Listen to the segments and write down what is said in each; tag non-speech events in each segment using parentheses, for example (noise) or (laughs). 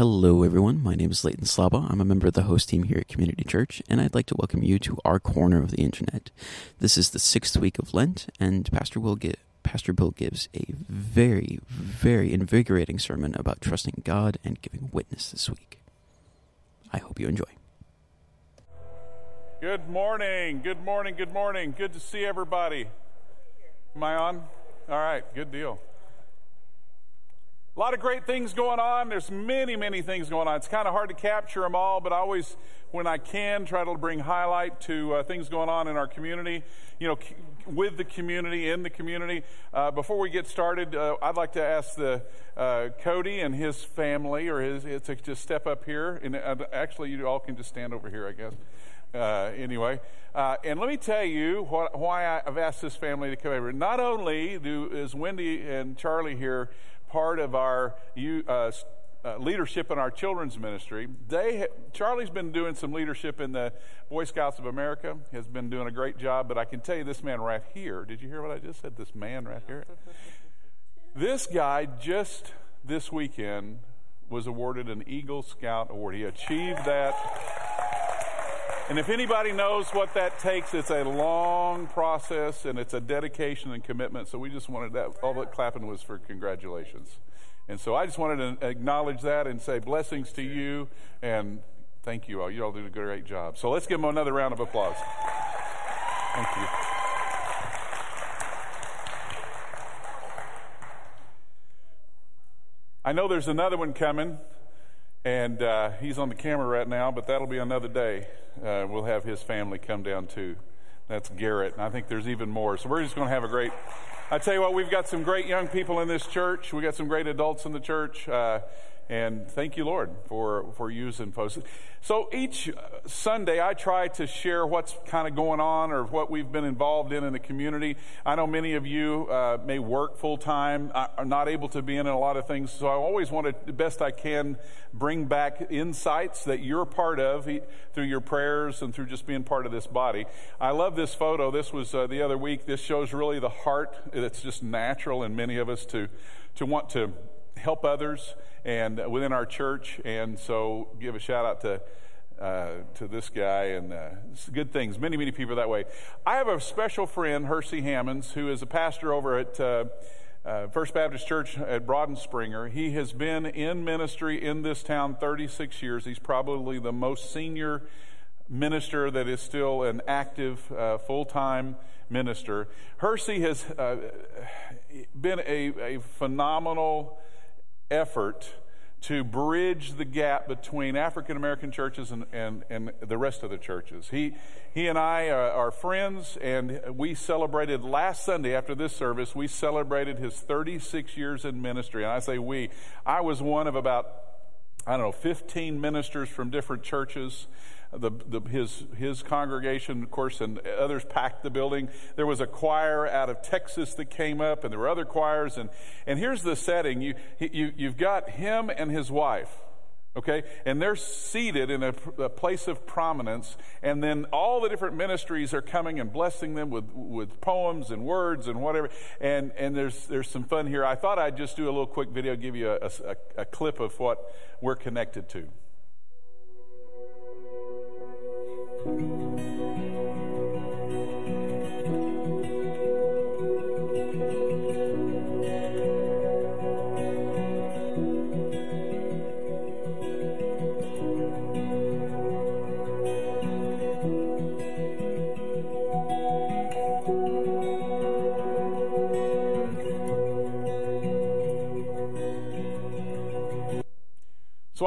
Hello, everyone. My name is Leighton Slaba. I'm a member of the host team here at Community Church, and I'd like to welcome you to our corner of the internet. This is the sixth week of Lent, and Pastor Will Pastor Bill gives a very, very invigorating sermon about trusting God and giving witness this week. I hope you enjoy. Good morning. Good morning. Good morning. Good to see everybody. Am I on? All right. Good deal. A lot of great things going on. There's many, many things going on. It's kind of hard to capture them all, but I always, when I can, try to bring highlight to uh, things going on in our community, you know, c- with the community, in the community. Uh, before we get started, uh, I'd like to ask the uh, Cody and his family, or his, to just step up here. And uh, actually, you all can just stand over here, I guess. Uh, anyway, uh, and let me tell you what, why I've asked this family to come over. Not only do is Wendy and Charlie here part of our uh, uh, leadership in our children's ministry. They ha- Charlie's been doing some leadership in the Boy Scouts of America. Has been doing a great job. But I can tell you, this man right here. Did you hear what I just said? This man right here. this guy just this weekend was awarded an Eagle Scout award. He achieved that. And if anybody knows what that takes, it's a long process and it's a dedication and commitment. So we just wanted that. All that clapping was for congratulations. And so I just wanted to acknowledge that and say blessings to you and thank you all. You all did a great job. So let's give them another round of applause. Thank you. I know there's another one coming, and uh, he's on the camera right now, but that'll be another day uh, we'll have his family come down too. That's Garrett, and I think there's even more. So we're just going to have a great. I tell you what, we've got some great young people in this church. We got some great adults in the church. Uh, and thank you, Lord, for, for using folks. So each Sunday, I try to share what's kind of going on or what we've been involved in in the community. I know many of you uh, may work full time, are not able to be in a lot of things. So I always want to, the best I can, bring back insights that you're part of through your prayers and through just being part of this body. I love this photo. This was uh, the other week. This shows really the heart. It's just natural in many of us to, to want to help others and within our church. And so, give a shout out to uh, to this guy and uh, good things. Many, many people that way. I have a special friend, Hersey Hammonds, who is a pastor over at uh, uh, First Baptist Church at Broad Springer. He has been in ministry in this town 36 years. He's probably the most senior minister that is still an active, uh, full time minister. Hersey has uh, been a, a phenomenal effort to bridge the gap between African American churches and, and, and the rest of the churches. He, he and I uh, are friends, and we celebrated last Sunday after this service, we celebrated his 36 years in ministry. And I say we, I was one of about, I don't know, 15 ministers from different churches the, the, his, his congregation, of course, and others packed the building. There was a choir out of Texas that came up, and there were other choirs. And, and here's the setting you, you, you've got him and his wife. Okay, and they're seated in a, a, place of prominence, and then all the different ministries are coming and blessing them with, with poems and words and whatever. And, and there's, there's some fun here. I thought I'd just do a little quick video, give you a, a, a clip of what we're connected to. So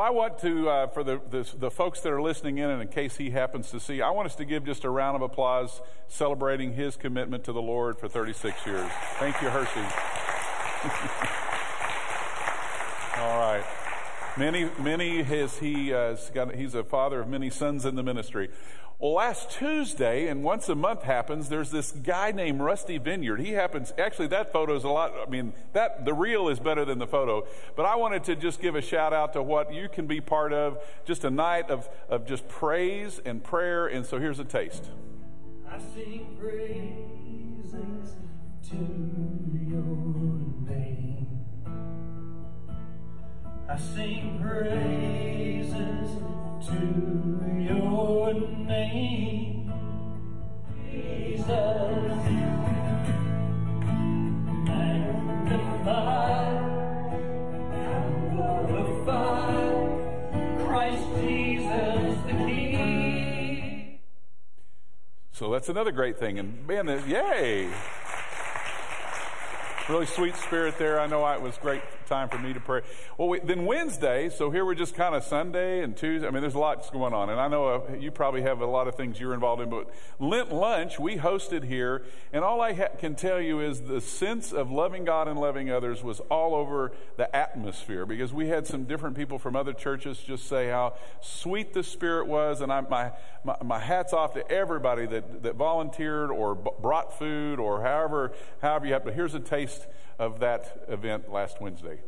I want to, uh, for the, the, the, folks that are listening in, and in case he happens to see, I want us to give just a round of applause celebrating his commitment to the Lord for 36 years. Thank you, Hersey. (laughs) All right. Many, many has he uh, got, he's a father of many sons in the ministry. Well, last Tuesday, and once a month happens, there's this guy named Rusty Vineyard. He happens, actually, that photo is a lot, I mean, that, the real is better than the photo. But I wanted to just give a shout out to what you can be part of, just a night of, of just praise and prayer. And so here's a taste. I sing praises another great thing. And man, yay! Really sweet spirit there. I know I, it was great time for me to pray. Well, we, then Wednesday, so here we're just kind of Sunday and Tuesday. I mean, there's lots going on. And I know uh, you probably have a lot of things you're involved in, but Lent lunch we hosted here. And all I ha- can tell you is the sense of loving God and loving others was all over the atmosphere because we had some different people from other churches just say how sweet the spirit was. And I, my, my, my hat's off to everybody that, that volunteered or b- brought food or however, however you have. But here's a taste of that event last Wednesday.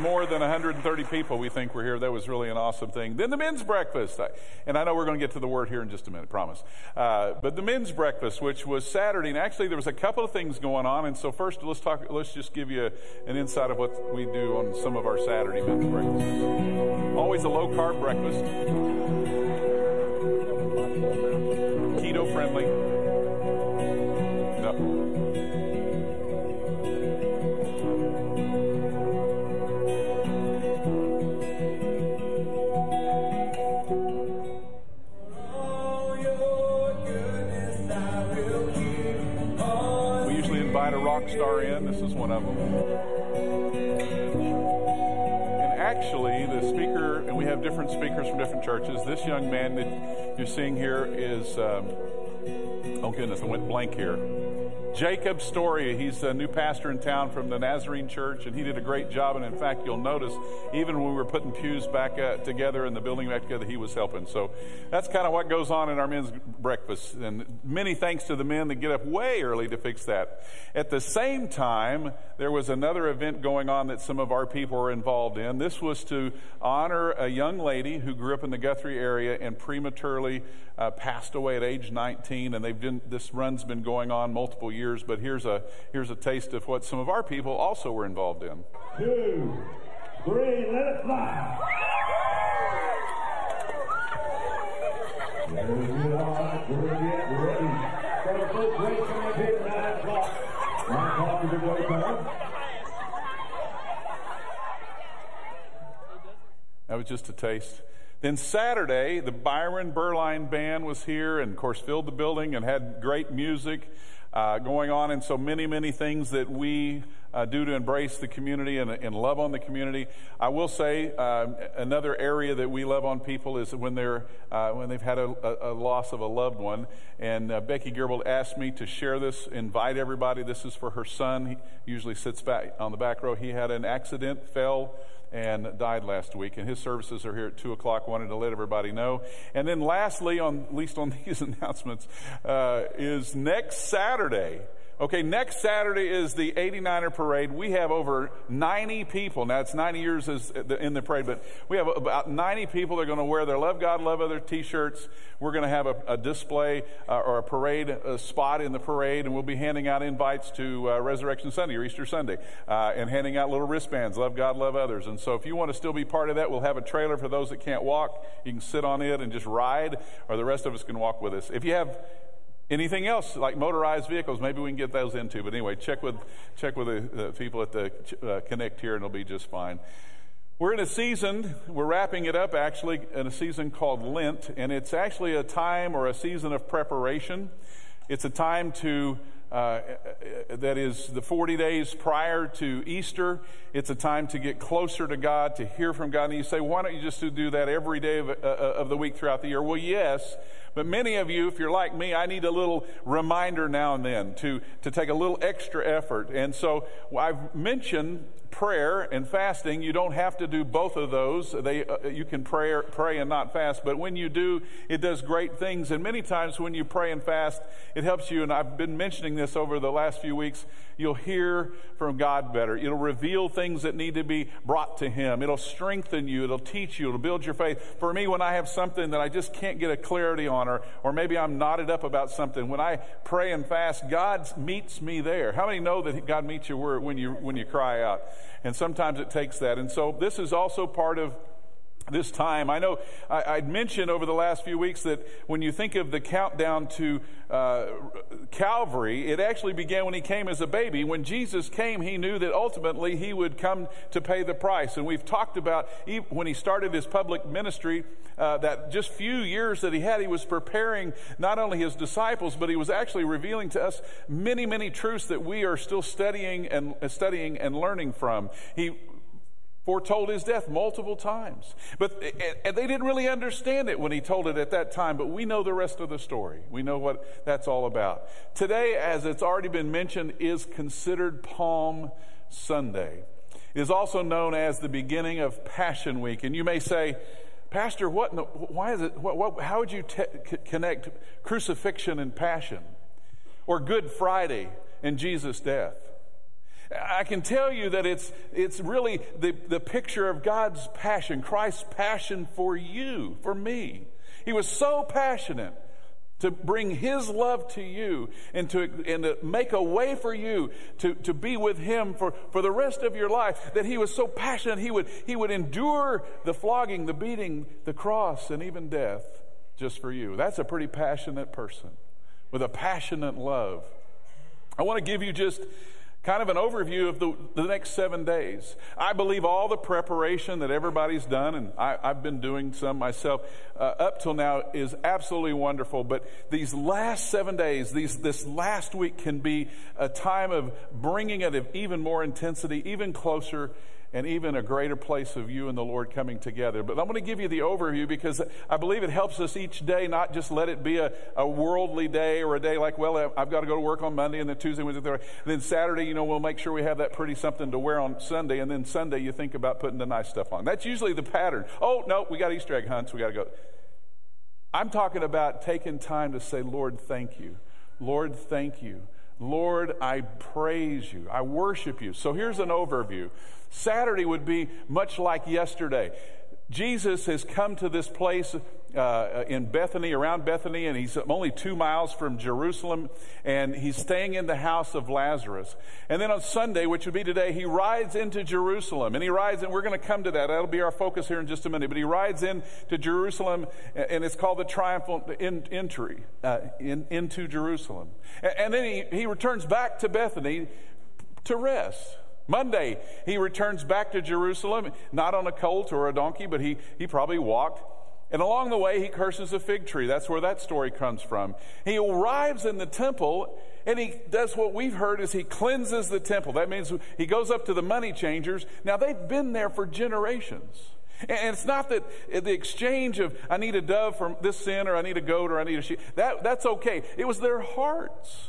More than 130 people we think were here. That was really an awesome thing. Then the men's breakfast. And I know we're going to get to the word here in just a minute, promise. Uh, but the men's breakfast, which was Saturday, and actually there was a couple of things going on. And so first, let's talk. Let's just give you an insight of what we do on some of our Saturday men's breakfasts. Always a low carb breakfast, rock star in. This is one of them. And actually, the speaker, and we have different speakers from different churches. This young man that you're seeing here is, um, oh goodness, I went blank here. Jacob Story, he's a new pastor in town from the Nazarene Church, and he did a great job. And in fact, you'll notice even when we were putting pews back uh, together and the building back together, he was helping. So that's kind of what goes on in our men's breakfast. And many thanks to the men that get up way early to fix that. At the same time, there was another event going on that some of our people were involved in. This was to honor a young lady who grew up in the Guthrie area and prematurely uh, passed away at age 19. And they've been, this run's been going on multiple years, but here's a, here's a taste of what some of our people also were involved in. two, three, let it fly. There we are, ready for the first race at 9 o'clock. 9 o'clock is the way time. That was just a taste. Then Saturday, the Byron Berline Band was here and, of course, filled the building and had great music uh, going on. And so many, many things that we uh, do to embrace the community and, and love on the community. I will say uh, another area that we love on people is when they're uh, when they've had a, a, loss of a loved one. And uh, Becky Gerbold asked me to share this, invite everybody. This is for her son. He usually sits back on the back row. He had an accident, fell and died last week. And his services are here at 2 o'clock. Wanted to let everybody know. And then lastly, on, at least on (laughs) these announcements, uh, is next Saturday. Okay, next Saturday is the 89er parade. We have over 90 people. Now, it's 90 years in the parade, but we have about 90 people that are going to wear their Love God, Love Other t shirts. We're going to have a, a display uh, or a parade a spot in the parade, and we'll be handing out invites to uh, Resurrection Sunday or Easter Sunday uh, and handing out little wristbands Love God, Love Others. And so, if you want to still be part of that, we'll have a trailer for those that can't walk. You can sit on it and just ride, or the rest of us can walk with us. If you have Anything else like motorized vehicles? Maybe we can get those into. But anyway, check with check with the, the people at the uh, Connect here, and it'll be just fine. We're in a season. We're wrapping it up actually in a season called Lent, and it's actually a time or a season of preparation. It's a time to uh, that is the 40 days prior to Easter. It's a time to get closer to God, to hear from God. And you say, why don't you just do that every day of, uh, of the week throughout the year? Well, yes, but many of you, if you're like me, I need a little reminder now and then to, to take a little extra effort. And so I've mentioned prayer and fasting. You don't have to do both of those. They, uh, you can pray, pray and not fast. But when you do, it does great things. And many times when you pray and fast, it helps you. And I've been mentioning this over the last few weeks. You'll hear from God better. It'll reveal things that need to be brought to Him. It'll strengthen you. It'll teach you. It'll build your faith. For me, when I have something that I just can't get a clarity on, or, or maybe I'm knotted up about something, when I pray and fast, God meets me there. How many know that God meets you when you, when you cry out? And sometimes it takes that. And so this is also part of this time. I know I, would mentioned over the last few weeks that when you think of the countdown to uh, Calvary, it actually began when he came as a baby. When Jesus came, he knew that ultimately he would come to pay the price. And we've talked about when he started his public ministry, uh, that just few years that he had, he was preparing not only his disciples, but he was actually revealing to us many, many truths that we are still studying and uh, studying and learning from. He foretold his death multiple times. But and they didn't really understand it when he told it at that time, but we know the rest of the story. We know what that's all about. Today, as it's already been mentioned, is considered Palm Sunday. It is also known as the beginning of Passion Week. And you may say, Pastor, what the, why is it, what, what, how would you te- connect crucifixion and passion? Or Good Friday and Jesus' death? I can tell you that it's, it's really the, the picture of God's passion, Christ's passion for you, for me. He was so passionate to bring His love to you and to, and to make a way for you to, to be with Him for, for the rest of your life that He was so passionate He would, he would endure the flogging, the beating, the cross, and even death just for you. That's a pretty passionate person with a passionate love. I want to give you just kind of an overview of the, the next seven days. I believe all the preparation that everybody's done, and I, have been doing some myself uh, up till now, is absolutely wonderful. But these last seven days, these, this last week can be a time of bringing it of even more intensity, even closer and even a greater place of you and the Lord coming together. But I'm going to give you the overview because I believe it helps us each day not just let it be a, a worldly day or a day like, well, uh, I've got to go to work on Monday and then Tuesday, Wednesday, Thursday. And then Saturday, you know, we'll make sure we have that pretty something to wear on Sunday. And then Sunday, you think about putting the nice stuff on. That's usually the pattern. Oh, no, we got Easter egg hunts. We got to go. I'm talking about taking time to say, Lord, thank you. Lord, thank you. Lord, I praise you. I worship you. So here's an overview. Saturday would be much like yesterday. Jesus has come to this place uh, in Bethany, around Bethany, and he's only two miles from Jerusalem, and he's staying in the house of Lazarus. And then on Sunday, which would be today, he rides into Jerusalem, and he rides, and we're going to come to that. That'll be our focus here in just a minute. But he rides into Jerusalem, and it's called the triumphal entry uh, in, into Jerusalem. And, and then he, he returns back to Bethany to rest. Monday, he returns back to Jerusalem, not on a colt or a donkey, but he, he probably walked. And along the way, he curses a fig tree. That's where that story comes from. He arrives in the temple and he does what we've heard is he cleanses the temple. That means he goes up to the money changers. Now, they've been there for generations. And it's not that the exchange of, I need a dove for this sin, or I need a goat, or I need a sheep. That, that's okay. It was their hearts.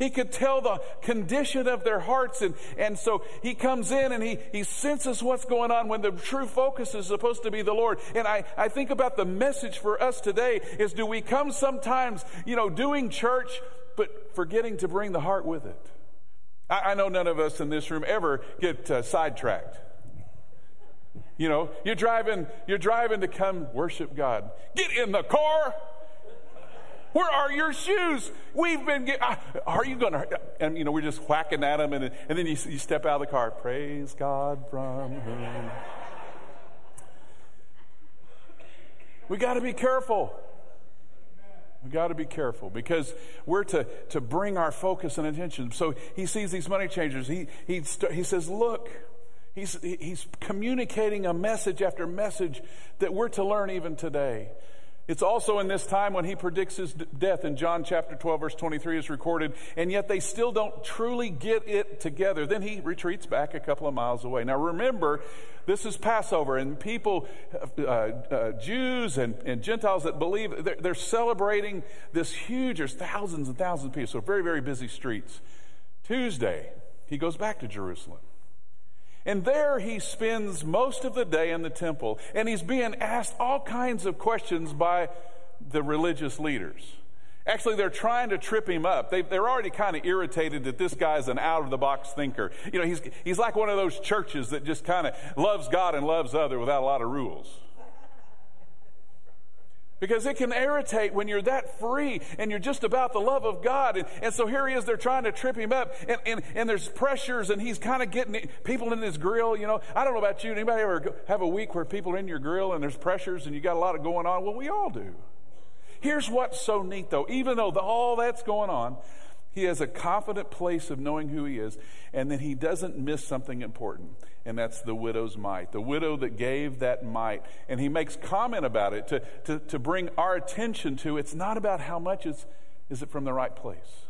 He could tell the condition of their hearts. And, and so he comes in and he, he senses what's going on when the true focus is supposed to be the Lord. And I, I think about the message for us today is do we come sometimes, you know, doing church, but forgetting to bring the heart with it? I, I know none of us in this room ever get uh, sidetracked. You know, you're driving, you're driving to come worship God. Get in the car. Where are your shoes? We've been, get, are you going to, and you know, we're just whacking at them, and, and then you, you step out of the car, praise God from whom. We got to be careful. We got to be careful because we're to, to bring our focus and attention. So he sees these money changers. He, he, he says, Look, he's, he's communicating a message after message that we're to learn even today. It's also in this time when he predicts his death in John chapter 12, verse 23 is recorded, and yet they still don't truly get it together. Then he retreats back a couple of miles away. Now remember, this is Passover, and people, uh, uh, Jews and, and, Gentiles that believe, they're, they're celebrating this huge, there's thousands and thousands of people, so very, very busy streets. Tuesday, he goes back to Jerusalem. And there he spends most of the day in the temple, and he's being asked all kinds of questions by the religious leaders. Actually, they're trying to trip him up. They, are already kind of irritated that this guy's an out of the box thinker. You know, he's, he's like one of those churches that just kind of loves God and loves other without a lot of rules. Because it can irritate when you're that free and you're just about the love of God. And, and so here he is, they're trying to trip him up, and, and, and there's pressures, and he's kind of getting people in his grill. You know, I don't know about you. Anybody ever have a week where people are in your grill and there's pressures and you got a lot of going on? Well, we all do. Here's what's so neat, though. Even though the, all that's going on, he has a confident place of knowing who he is, and that he doesn't miss something important, and that's the widow's mite. The widow that gave that mite. And he makes comment about it to, to, to bring our attention to it's not about how much is, is it from the right place.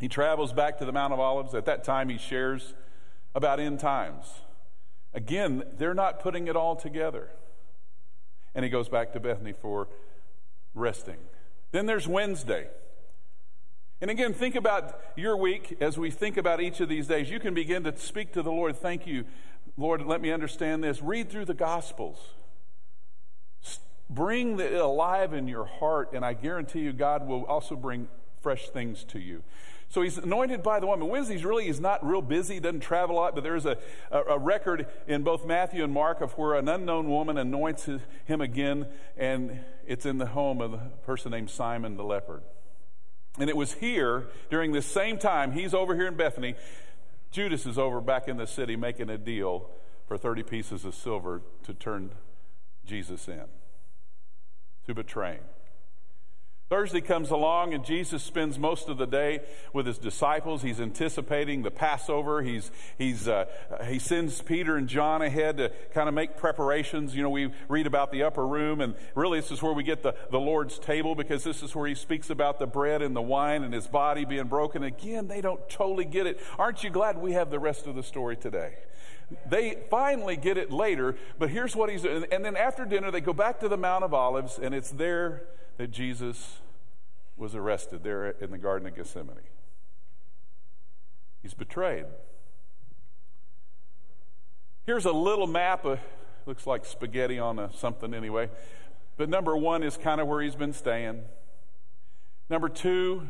He travels back to the Mount of Olives. At that time, he shares about end times. Again, they're not putting it all together. And he goes back to Bethany for resting. Then there's Wednesday. And again, think about your week as we think about each of these days. You can begin to speak to the Lord. Thank you, Lord, let me understand this. Read through the Gospels. Bring it alive in your heart, and I guarantee you, God will also bring fresh things to you. So he's anointed by the woman. Wednesdays really is not real busy, doesn't travel a lot, but there's a, a, a, record in both Matthew and Mark of where an unknown woman anoints him again, and it's in the home of a person named Simon the leper. And it was here during this same time, he's over here in Bethany. Judas is over back in the city making a deal for 30 pieces of silver to turn Jesus in, to betray him. Thursday comes along and Jesus spends most of the day with his disciples. He's anticipating the Passover. He's, he's, uh, he sends Peter and John ahead to kind of make preparations. You know, we read about the upper room, and really this is where we get the, the Lord's table because this is where he speaks about the bread and the wine and his body being broken. Again, they don't totally get it. Aren't you glad we have the rest of the story today? They finally get it later, but here's what he's. And then after dinner, they go back to the Mount of Olives, and it's there that Jesus was arrested there in the Garden of Gethsemane. He's betrayed. Here's a little map of, looks like spaghetti on a something anyway. But number one is kind of where he's been staying. Number two,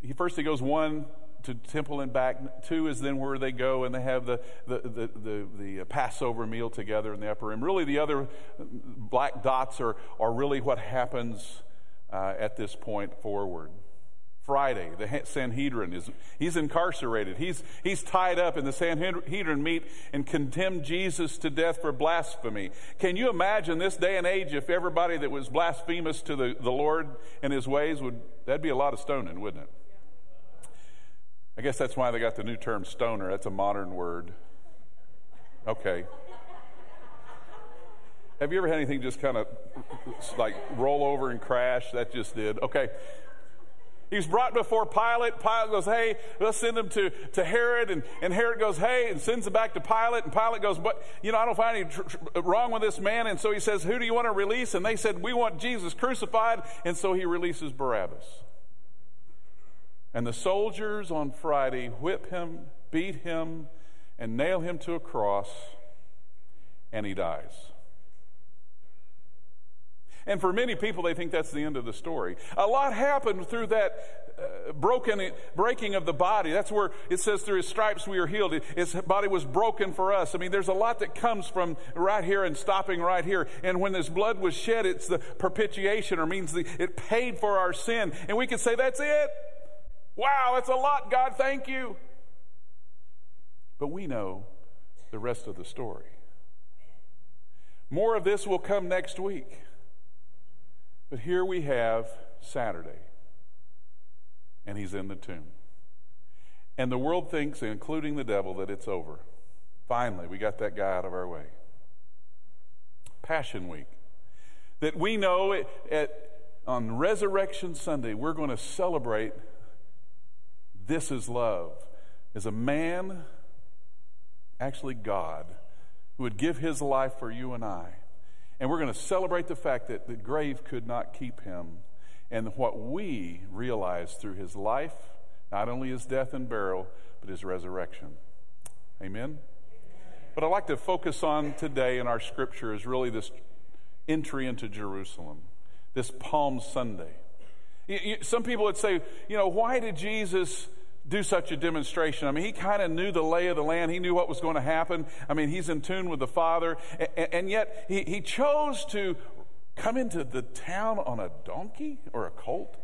he first he goes one to temple and back. Two is then where they go and they have the, the, the, the, the Passover meal together in the upper room. Really, the other black dots are, are really what happens uh, at this point forward. Friday, the Sanhedrin is he's incarcerated. He's he's tied up, and the Sanhedrin meet and condemn Jesus to death for blasphemy. Can you imagine this day and age if everybody that was blasphemous to the, the Lord and his ways would that'd be a lot of stoning, wouldn't it? I guess that's why they got the new term stoner. That's a modern word. Okay. Have you ever had anything just kind of like roll over and crash? That just did. Okay. He's brought before Pilate. Pilate goes, Hey, let's send him to, to Herod. And, and Herod goes, Hey, and sends him back to Pilate. And Pilate goes, But, you know, I don't find anything tr- tr- wrong with this man. And so he says, Who do you want to release? And they said, We want Jesus crucified. And so he releases Barabbas. And the soldiers on Friday whip him, beat him, and nail him to a cross, and he dies. And for many people, they think that's the end of the story. A lot happened through that uh, broken breaking of the body. That's where it says, "Through His stripes we are healed." His body was broken for us. I mean, there's a lot that comes from right here and stopping right here. And when this blood was shed, it's the propitiation, or means the, it paid for our sin. And we can say, "That's it." Wow, that's a lot, God, thank you. But we know the rest of the story. More of this will come next week. But here we have Saturday, and he's in the tomb. And the world thinks, including the devil, that it's over. Finally, we got that guy out of our way. Passion Week. that we know it, at, on Resurrection Sunday, we're going to celebrate this is love. is a man, actually God, who would give his life for you and I. And we're going to celebrate the fact that the grave could not keep him. And what we realize through his life, not only his death and burial, but his resurrection. Amen? What I'd like to focus on today in our scripture is really this entry into Jerusalem, this Palm Sunday. Some people would say, you know, why did Jesus do such a demonstration? I mean, he kind of knew the lay of the land. He knew what was going to happen. I mean, he's in tune with the Father. a- a- And yet, he, he chose to come into the town on a donkey or a colt.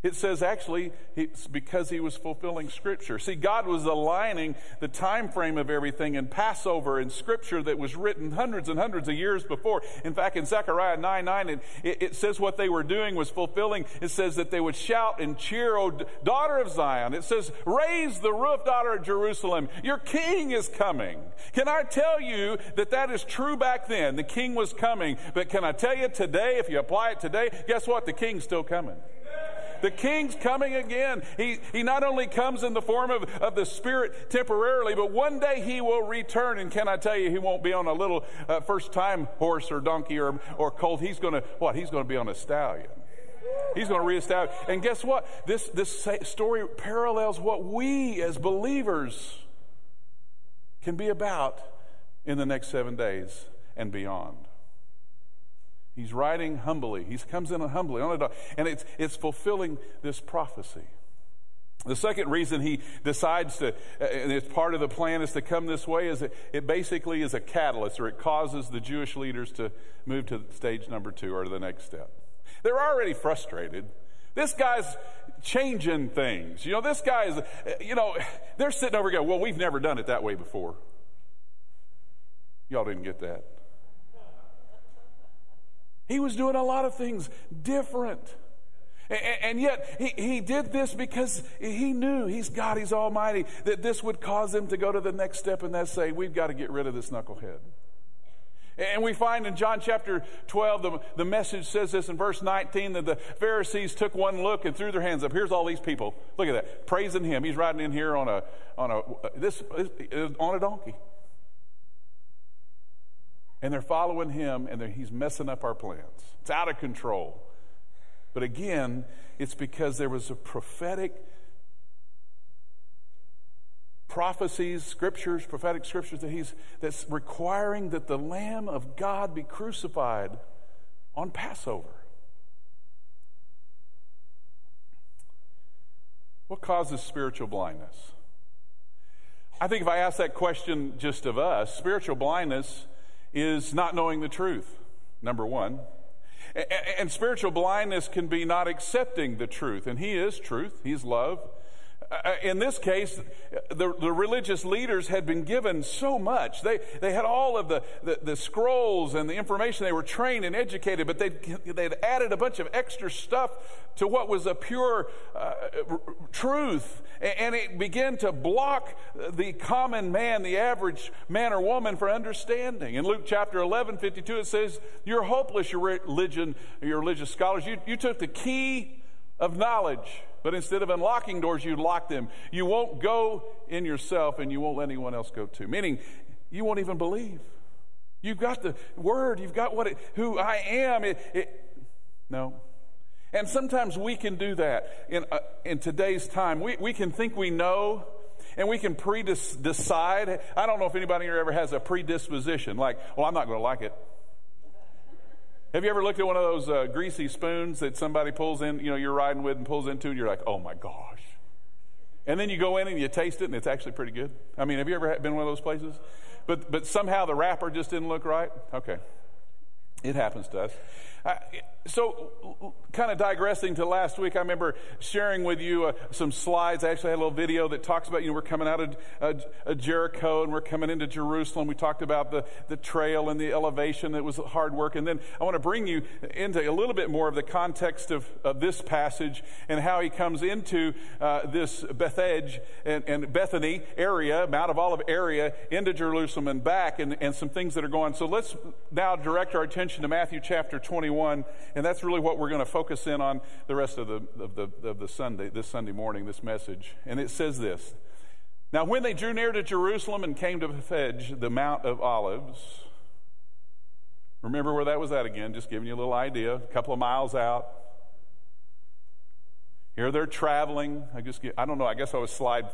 It says actually it's because he was fulfilling scripture. See, God was aligning the time frame of everything in Passover and scripture that was written hundreds and hundreds of years before. In fact, in Zechariah 9 9, it, it, says what they were doing was fulfilling. It says that they would shout and cheer, O daughter of Zion. It says, Raise the roof, daughter of Jerusalem. Your king is coming. Can I tell you that that is true back then? The king was coming. But can I tell you today, if you apply it today, guess what? The king's still coming. The king's coming again. He, he not only comes in the form of, of the Spirit temporarily, but one day he will return. And can I tell you, he won't be on a little uh, first time horse or donkey or, or colt. He's going to, what? He's going to be on a stallion. He's going to reestablish. And guess what? This, this story parallels what we as believers can be about in the next seven days and beyond. He's riding humbly. He comes in humbly on a dog, and it's, it's fulfilling this prophecy. The second reason he decides to, and it's part of the plan, is to come this way, is it, it basically is a catalyst, or it causes the Jewish leaders to move to stage number two, or to the next step. They're already frustrated. This guy's changing things. You know, this guy is, you know, they're sitting over going, well, we've never done it that way before. Y'all didn't get that. He was doing a lot of things different. And yet, he, he did this because he knew he's God, he's Almighty, that this would cause him to go to the next step, and that's say, we've got to get rid of this knucklehead. And we find in John chapter 12, the, the message says this in verse 19 that the Pharisees took one look and threw their hands up. Here's all these people. Look at that. Praising him. He's riding in here on a, on a, this, on a donkey. And they're following him and he's messing up our plans. It's out of control. But again, it's because there was a prophetic prophecies, scriptures, prophetic scriptures that he's that's requiring that the Lamb of God be crucified on Passover. What causes spiritual blindness? I think if I ask that question just of us, spiritual blindness is not knowing the truth, number one. And spiritual blindness can be not accepting the truth. And He is truth, He's love. Uh, In this case, the, the religious leaders had been given so much. They, they had all of the, the, the scrolls and the information. They were trained and educated, but they'd, they'd added a bunch of extra stuff to what was a pure uh, truth. And it began to block the common man, the average man or woman, for understanding. In Luke chapter 11, 52, it says, You're hopeless, your religion, your religious scholars. You, you took the key of knowledge. But instead of unlocking doors, you lock them. You won't go in yourself and you won't let anyone else go too. Meaning, you won't even believe. You've got the word, you've got what it, who I am. It, it, no. And sometimes we can do that in, uh, in today's time. We, we can think we know and we can pre-decide. I don't know if anybody here ever has a predisposition, like, well, I'm not going to like it. Have you ever looked at one of those uh, greasy spoons that somebody pulls in, you know, you're riding with and pulls into, and you're like, oh my gosh. And then you go in and you taste it, and it's actually pretty good. I mean, have you ever been one of those places? But, but somehow the wrapper just didn't look right? Okay. It happens to us. Uh, so, kind of digressing to last week, I remember sharing with you uh, some slides. I actually had a little video that talks about, you know, we're coming out of uh, uh, Jericho and we're coming into Jerusalem. We talked about the, the trail and the elevation that was hard work. And then I want to bring you into a little bit more of the context of, of this passage and how he comes into uh, this Bethphage and, and Bethany area, Mount of Olive area, into Jerusalem and back, and, and some things that are going. So let's now direct our attention to Matthew chapter 21, and that's really what we're going to focus in on the rest of the, of the, of the Sunday, this Sunday morning, this message. And it says this Now, when they drew near to Jerusalem and came to Bethphage, the Mount of Olives, remember where that was at again, just giving you a little idea, a couple of miles out. Here they're traveling. I just get, I don't know, I guess I was slide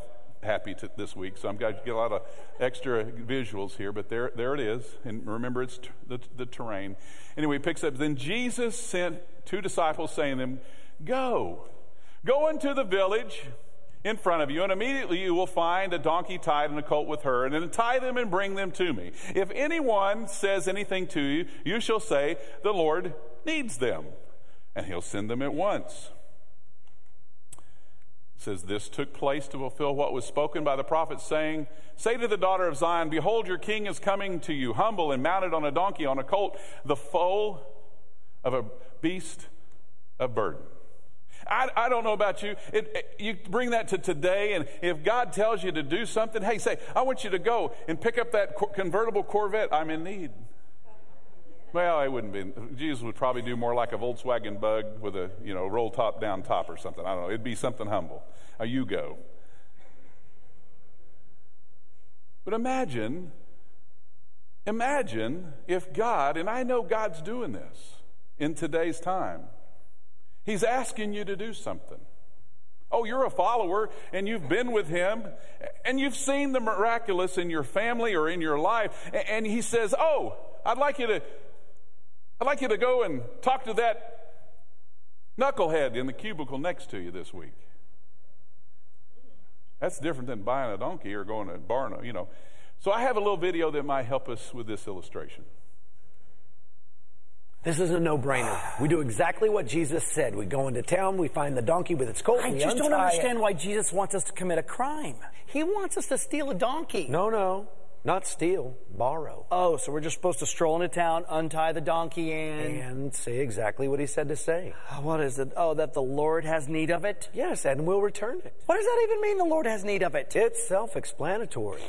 happy this week, so I'm going to get a lot of extra visuals here, but there, there it is. And remember, it's t- the, the terrain. Anyway, it picks up. Then Jesus sent two disciples, saying to them, Go, go into the village in front of you, and immediately you will find a donkey tied and a colt with her, and then tie them and bring them to me. If anyone says anything to you, you shall say, The Lord needs them, and he'll send them at once says this took place to fulfill what was spoken by the prophet saying say to the daughter of zion behold your king is coming to you humble and mounted on a donkey on a colt the foal of a beast of burden I, I don't know about you. It, it, you bring that to today, and if God tells you to do something, hey, say, I want you to go and pick up that co- convertible Corvette. I'm in need. Well, it wouldn't be. Jesus would probably do more like a Volkswagen Bug with a you know roll top down top or something. I don't know. It'd be something humble. A you go. But imagine, imagine if God, and I know God's doing this in today's time. He's asking you to do something. Oh, you're a follower and you've been with him and you've seen the miraculous in your family or in your life. And he says, Oh, I'd like you to I'd like you to go and talk to that knucklehead in the cubicle next to you this week. That's different than buying a donkey or going to Barno, you know. So I have a little video that might help us with this illustration. This is a no-brainer. We do exactly what Jesus said. We go into town, we find the donkey with its colt, I we just don't understand it. why Jesus wants us to commit a crime. He wants us to steal a donkey. No, no, not steal, borrow. Oh, so we're just supposed to stroll into town, untie the donkey, and. And say exactly what he said to say. Ah, what is it? Oh, that the Lord has need of it? Yes, and we'll return it. What does that even mean, the Lord has need of it? It's self-explanatory.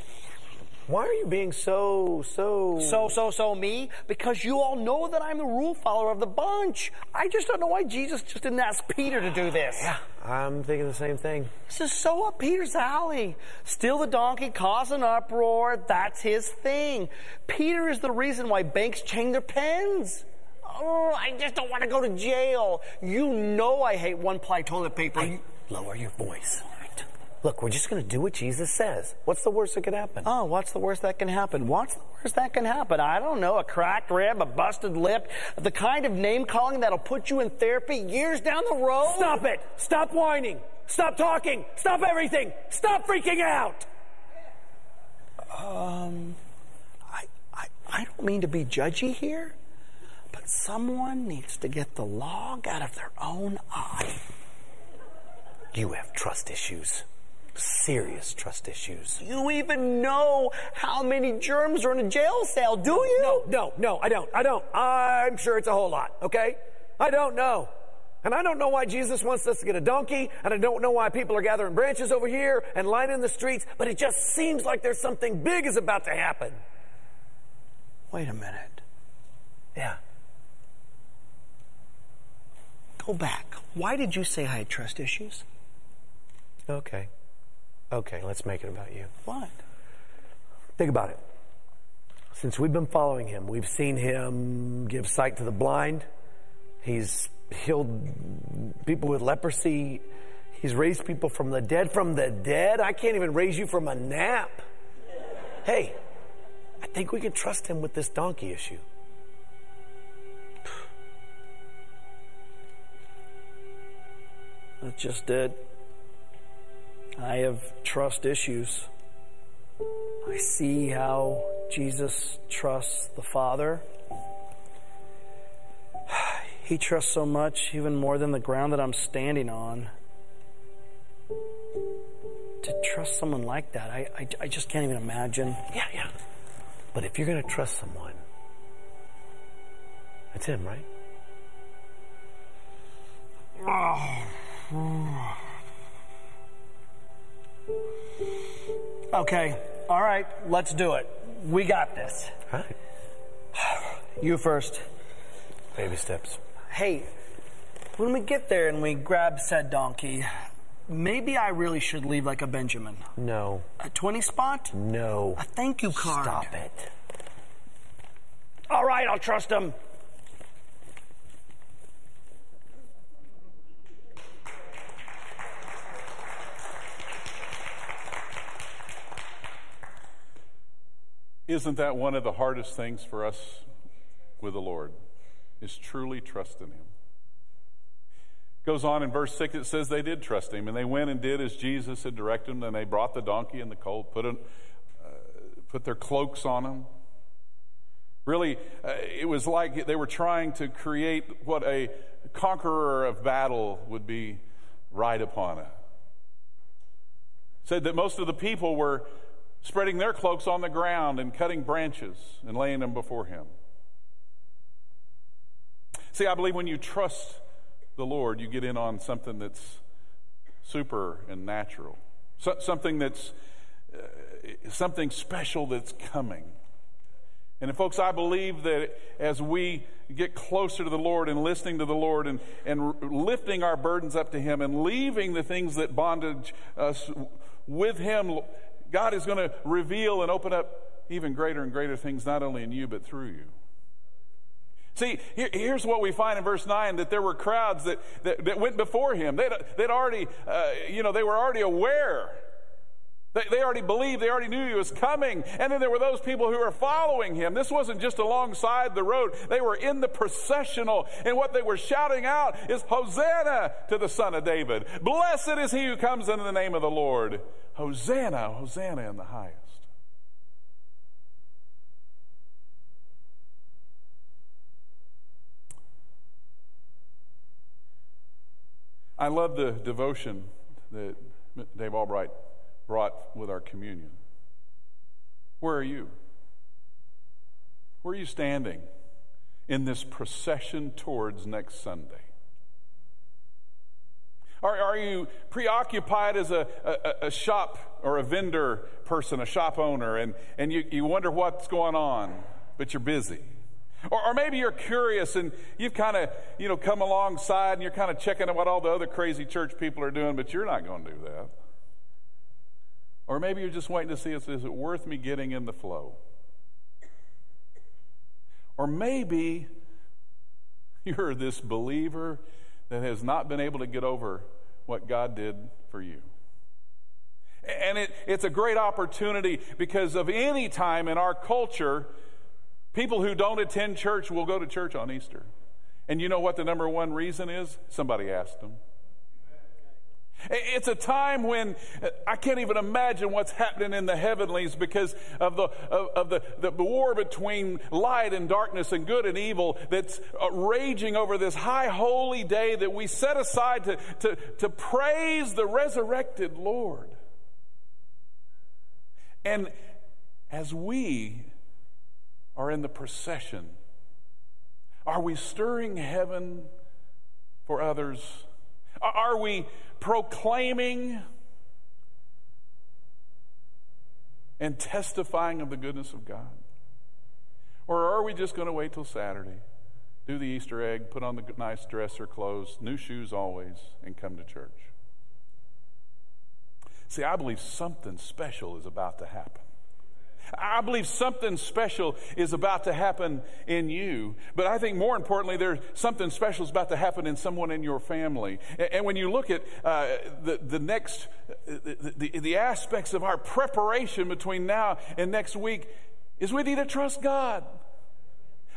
Why are you being so, so... So, so, so me? Because you all know that I'm the rule follower of the bunch. I just don't know why Jesus just didn't ask Peter to do this. Yeah, I'm thinking the same thing. This is so up Peter's alley. Steal the donkey, cause an uproar. That's his thing. Peter is the reason why banks chain their pens. Oh, I just don't want to go to jail. You know I hate one ply toilet paper. Hey, lower your voice. Look, we're just going to do what Jesus says. What's the worst that could happen? Oh, what's the worst that can happen? What's the worst that can happen? I don't know. A cracked rib, a busted lip, the kind of name calling that'll put you in therapy years down the road. Stop it! Stop whining! Stop talking! Stop everything! Stop freaking out! Um, I, I, I don't mean to be judgy here, but someone needs to get the log out of their own eye. You have trust issues. Serious trust issues. You even know how many germs are in a jail cell, do you? No, no, no, I don't. I don't. I'm sure it's a whole lot, okay? I don't know. And I don't know why Jesus wants us to get a donkey, and I don't know why people are gathering branches over here and lining the streets, but it just seems like there's something big is about to happen. Wait a minute. Yeah. Go back. Why did you say I had trust issues? Okay. Okay, let's make it about you. What? Think about it. Since we've been following him, we've seen him give sight to the blind. He's healed people with leprosy. He's raised people from the dead. From the dead? I can't even raise you from a nap. Hey, I think we can trust him with this donkey issue. That's just it. I have trust issues. I see how Jesus trusts the Father. (sighs) He trusts so much, even more than the ground that I'm standing on. To trust someone like that, I, I, I just can't even imagine. Yeah, yeah. But if you're going to trust someone, it's him, right? Oh, Okay, all right, let's do it. We got this. Right. You first. Baby steps. Hey, when we get there and we grab said donkey, maybe I really should leave like a Benjamin. No. A 20 spot? No. A thank you card. Stop it. All right, I'll trust him. Isn't that one of the hardest things for us with the Lord? Is truly trusting Him. Goes on in verse 6, it says they did trust Him, and they went and did as Jesus had directed them, and they brought the donkey and the colt, put, an, uh, put their cloaks on them. Really, uh, it was like they were trying to create what a conqueror of battle would be ride upon it. Said that most of the people were spreading their cloaks on the ground and cutting branches and laying them before him. See, I believe when you trust the Lord, you get in on something that's super and natural, so, something that's uh, something special that's coming. And folks, I believe that as we get closer to the Lord and listening to the Lord and, and lifting our burdens up to Him and leaving the things that bondage us with Him, God is going to reveal and open up even greater and greater things, not only in you, but through you. See, here, here's what we find in verse 9 that there were crowds that, that, that went before him. They'd, they'd already, uh, you know, they were already aware. They, they already believed, they already knew he was coming. And then there were those people who were following him. This wasn't just alongside the road, they were in the processional. And what they were shouting out is Hosanna to the Son of David. Blessed is he who comes in the name of the Lord. Hosanna, Hosanna in the highest. I love the devotion that Dave Albright brought with our communion. Where are you? Where are you standing in this procession towards next Sunday? Are, are you preoccupied as a, a, a, shop or a vendor person, a shop owner, and, and you, you wonder what's going on, but you're busy? Or, or maybe you're curious and you've kind of, you know, come alongside and you're kind of checking out what all the other crazy church people are doing, but you're not going to do that. Or maybe you're just waiting to see is, it worth me getting in the flow? Or maybe (laughs) you're this believer that has not been able to get over what God did for you. And it, it's a great opportunity because of any time in our culture, people who don't attend church will go to church on Easter. And you know what the number one reason is? Somebody asked them. It's a time when uh, I can't even imagine what's happening in the heavenlies because of the, of, of the, the war between light and darkness and good and evil that's uh, raging over this high holy day that we set aside to, to, to praise the resurrected Lord. And as we are in the procession, are we stirring heaven for others? Are we proclaiming and testifying of the goodness of God? Or are we just going to wait till Saturday, do the Easter egg, put on the nice dress or clothes, new shoes always, and come to church? See, I believe something special is about to happen. I believe something special is about to happen in you. But I think more importantly, there's something special is about to happen in someone in your family. And when you look at uh, the, the next, the, the, the aspects of our preparation between now and next week, is we need to trust God.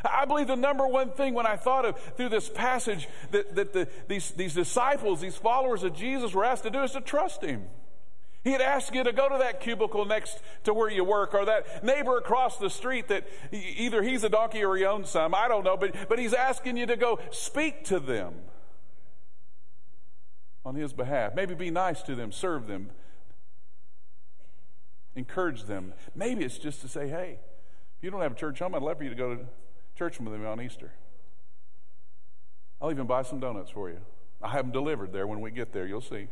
I believe the number one thing when I thought of through this passage that, that the, these, these disciples, these followers of Jesus were asked to do is to trust Him. He'd ask you to go to that cubicle next to where you work or that neighbor across the street that either he's a donkey or he owns some. I don't know, but, but he's asking you to go speak to them on his behalf. Maybe be nice to them, serve them, encourage them. Maybe it's just to say, hey, if you don't have a church home, I'd love for you to go to church with me on Easter. I'll even buy some donuts for you. I have them delivered there when we get there. You'll see.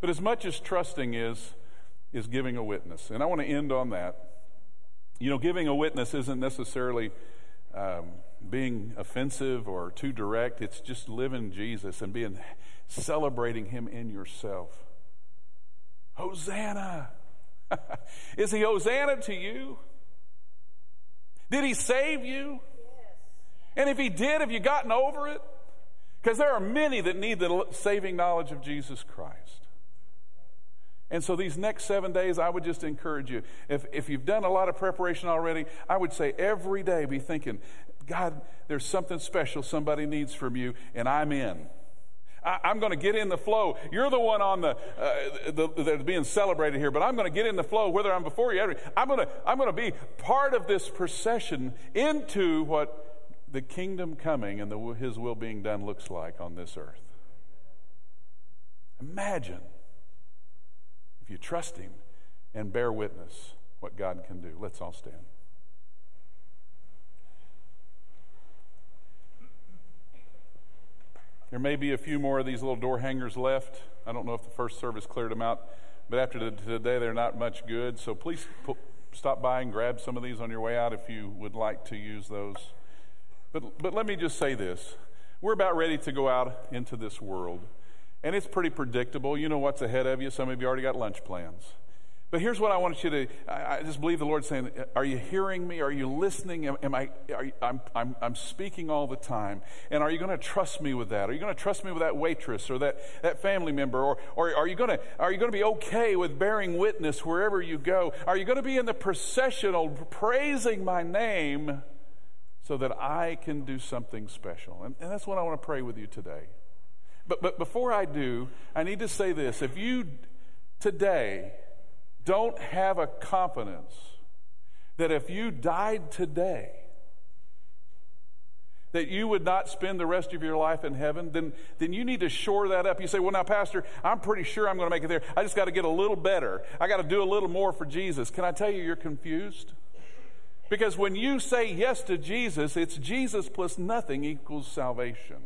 But as much as trusting is, is giving a witness. And I want to end on that. You know, giving a witness isn't necessarily um, being offensive or too direct. It's just living Jesus and being celebrating Him in yourself. Hosanna! (laughs) Is He Hosanna to you? Did He save you? And if He did, have you gotten over it? Because there are many that need the saving knowledge of Jesus Christ. And so these next seven days, I would just encourage you. If, if you've done a lot of preparation already, I would say every day be thinking, God, there's something special somebody needs from you, and I'm in. I, am going to get in the flow. You're the one on the, uh, the, that's being celebrated here, but I'm going to get in the flow, whether I'm before you. I'm going to I'm going to be part of this procession into what the kingdom coming and the, His will being done looks like on this earth. Imagine you trust Him and bear witness what God can do. Let's all stand. There may be a few more of these little door hangers left. I don't know if the first service cleared them out, but after the, today, they're not much good. So please stop by and grab some of these on your way out if you would like to use those. But, but let me just say this we're about ready to go out into this world. And it's pretty predictable. You know what's ahead of you. Some of you already got lunch plans. But here's what I want you to I, I just believe the Lord saying, Are you hearing me? Are you listening? Am, am I, you, I'm, I'm, I'm speaking all the time. And are you going to trust me with that? Are you going to trust me with that waitress or that, that family member? Or, or are you going to are you going to be okay with bearing witness wherever you go? Are you going to be in the processional praising my name so that I can do something special? And, and that's what I want to pray with you today. But, but before I do, I need to say this. If you today don't have a confidence that if you died today, that you would not spend the rest of your life in heaven, then, then you need to shore that up. You say, Well, now, Pastor, I'm pretty sure I'm going to make it there. I just got to get a little better. I got to do a little more for Jesus. Can I tell you, you're confused? Because when you say yes to Jesus, it's Jesus plus nothing equals salvation.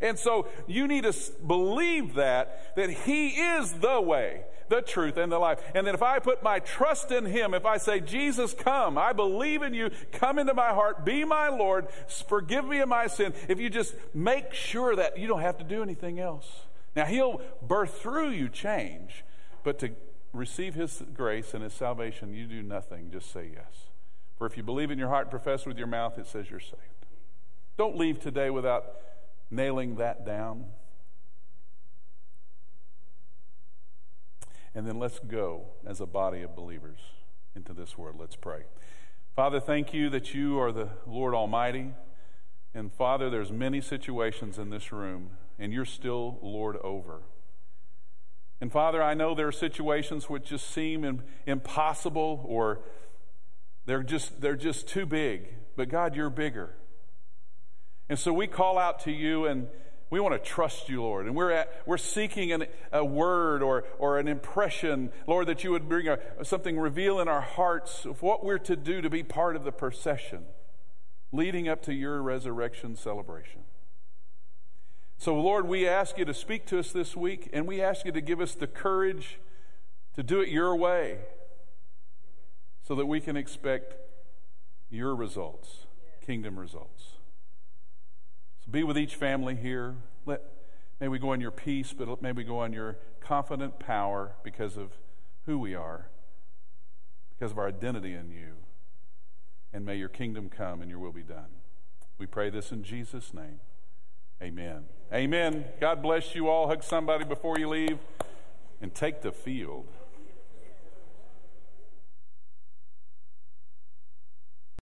And so you need to believe that, that He is the way, the truth, and the life. And that if I put my trust in Him, if I say, Jesus, come, I believe in you, come into my heart, be my Lord, forgive me of my sin, if you just make sure that you don't have to do anything else. Now, He'll birth through you change, but to receive His grace and His salvation, you do nothing, just say yes. For if you believe in your heart and profess with your mouth, it says you're saved. Don't leave today without nailing that down. And then let's go as a body of believers into this world. Let's pray. Father, thank you that you are the Lord Almighty. And Father, there's many situations in this room, and you're still Lord over. And Father, I know there are situations which just seem impossible or they're just, they're just too big. But God, you're bigger. And so we call out to you and we want to trust you, Lord. And we're, at, we're seeking an, a word or, or an impression, Lord, that you would bring a, something reveal in our hearts of what we're to do to be part of the procession leading up to your resurrection celebration. So, Lord, we ask you to speak to us this week, and we ask you to give us the courage to do it your way so that we can expect your results, kingdom results. Be with each family here. Let, may we go in your peace, but may we go in your confident power because of who we are, because of our identity in you. And may your kingdom come and your will be done. We pray this in Jesus' name. Amen. Amen. God bless you all. Hug somebody before you leave and take the field.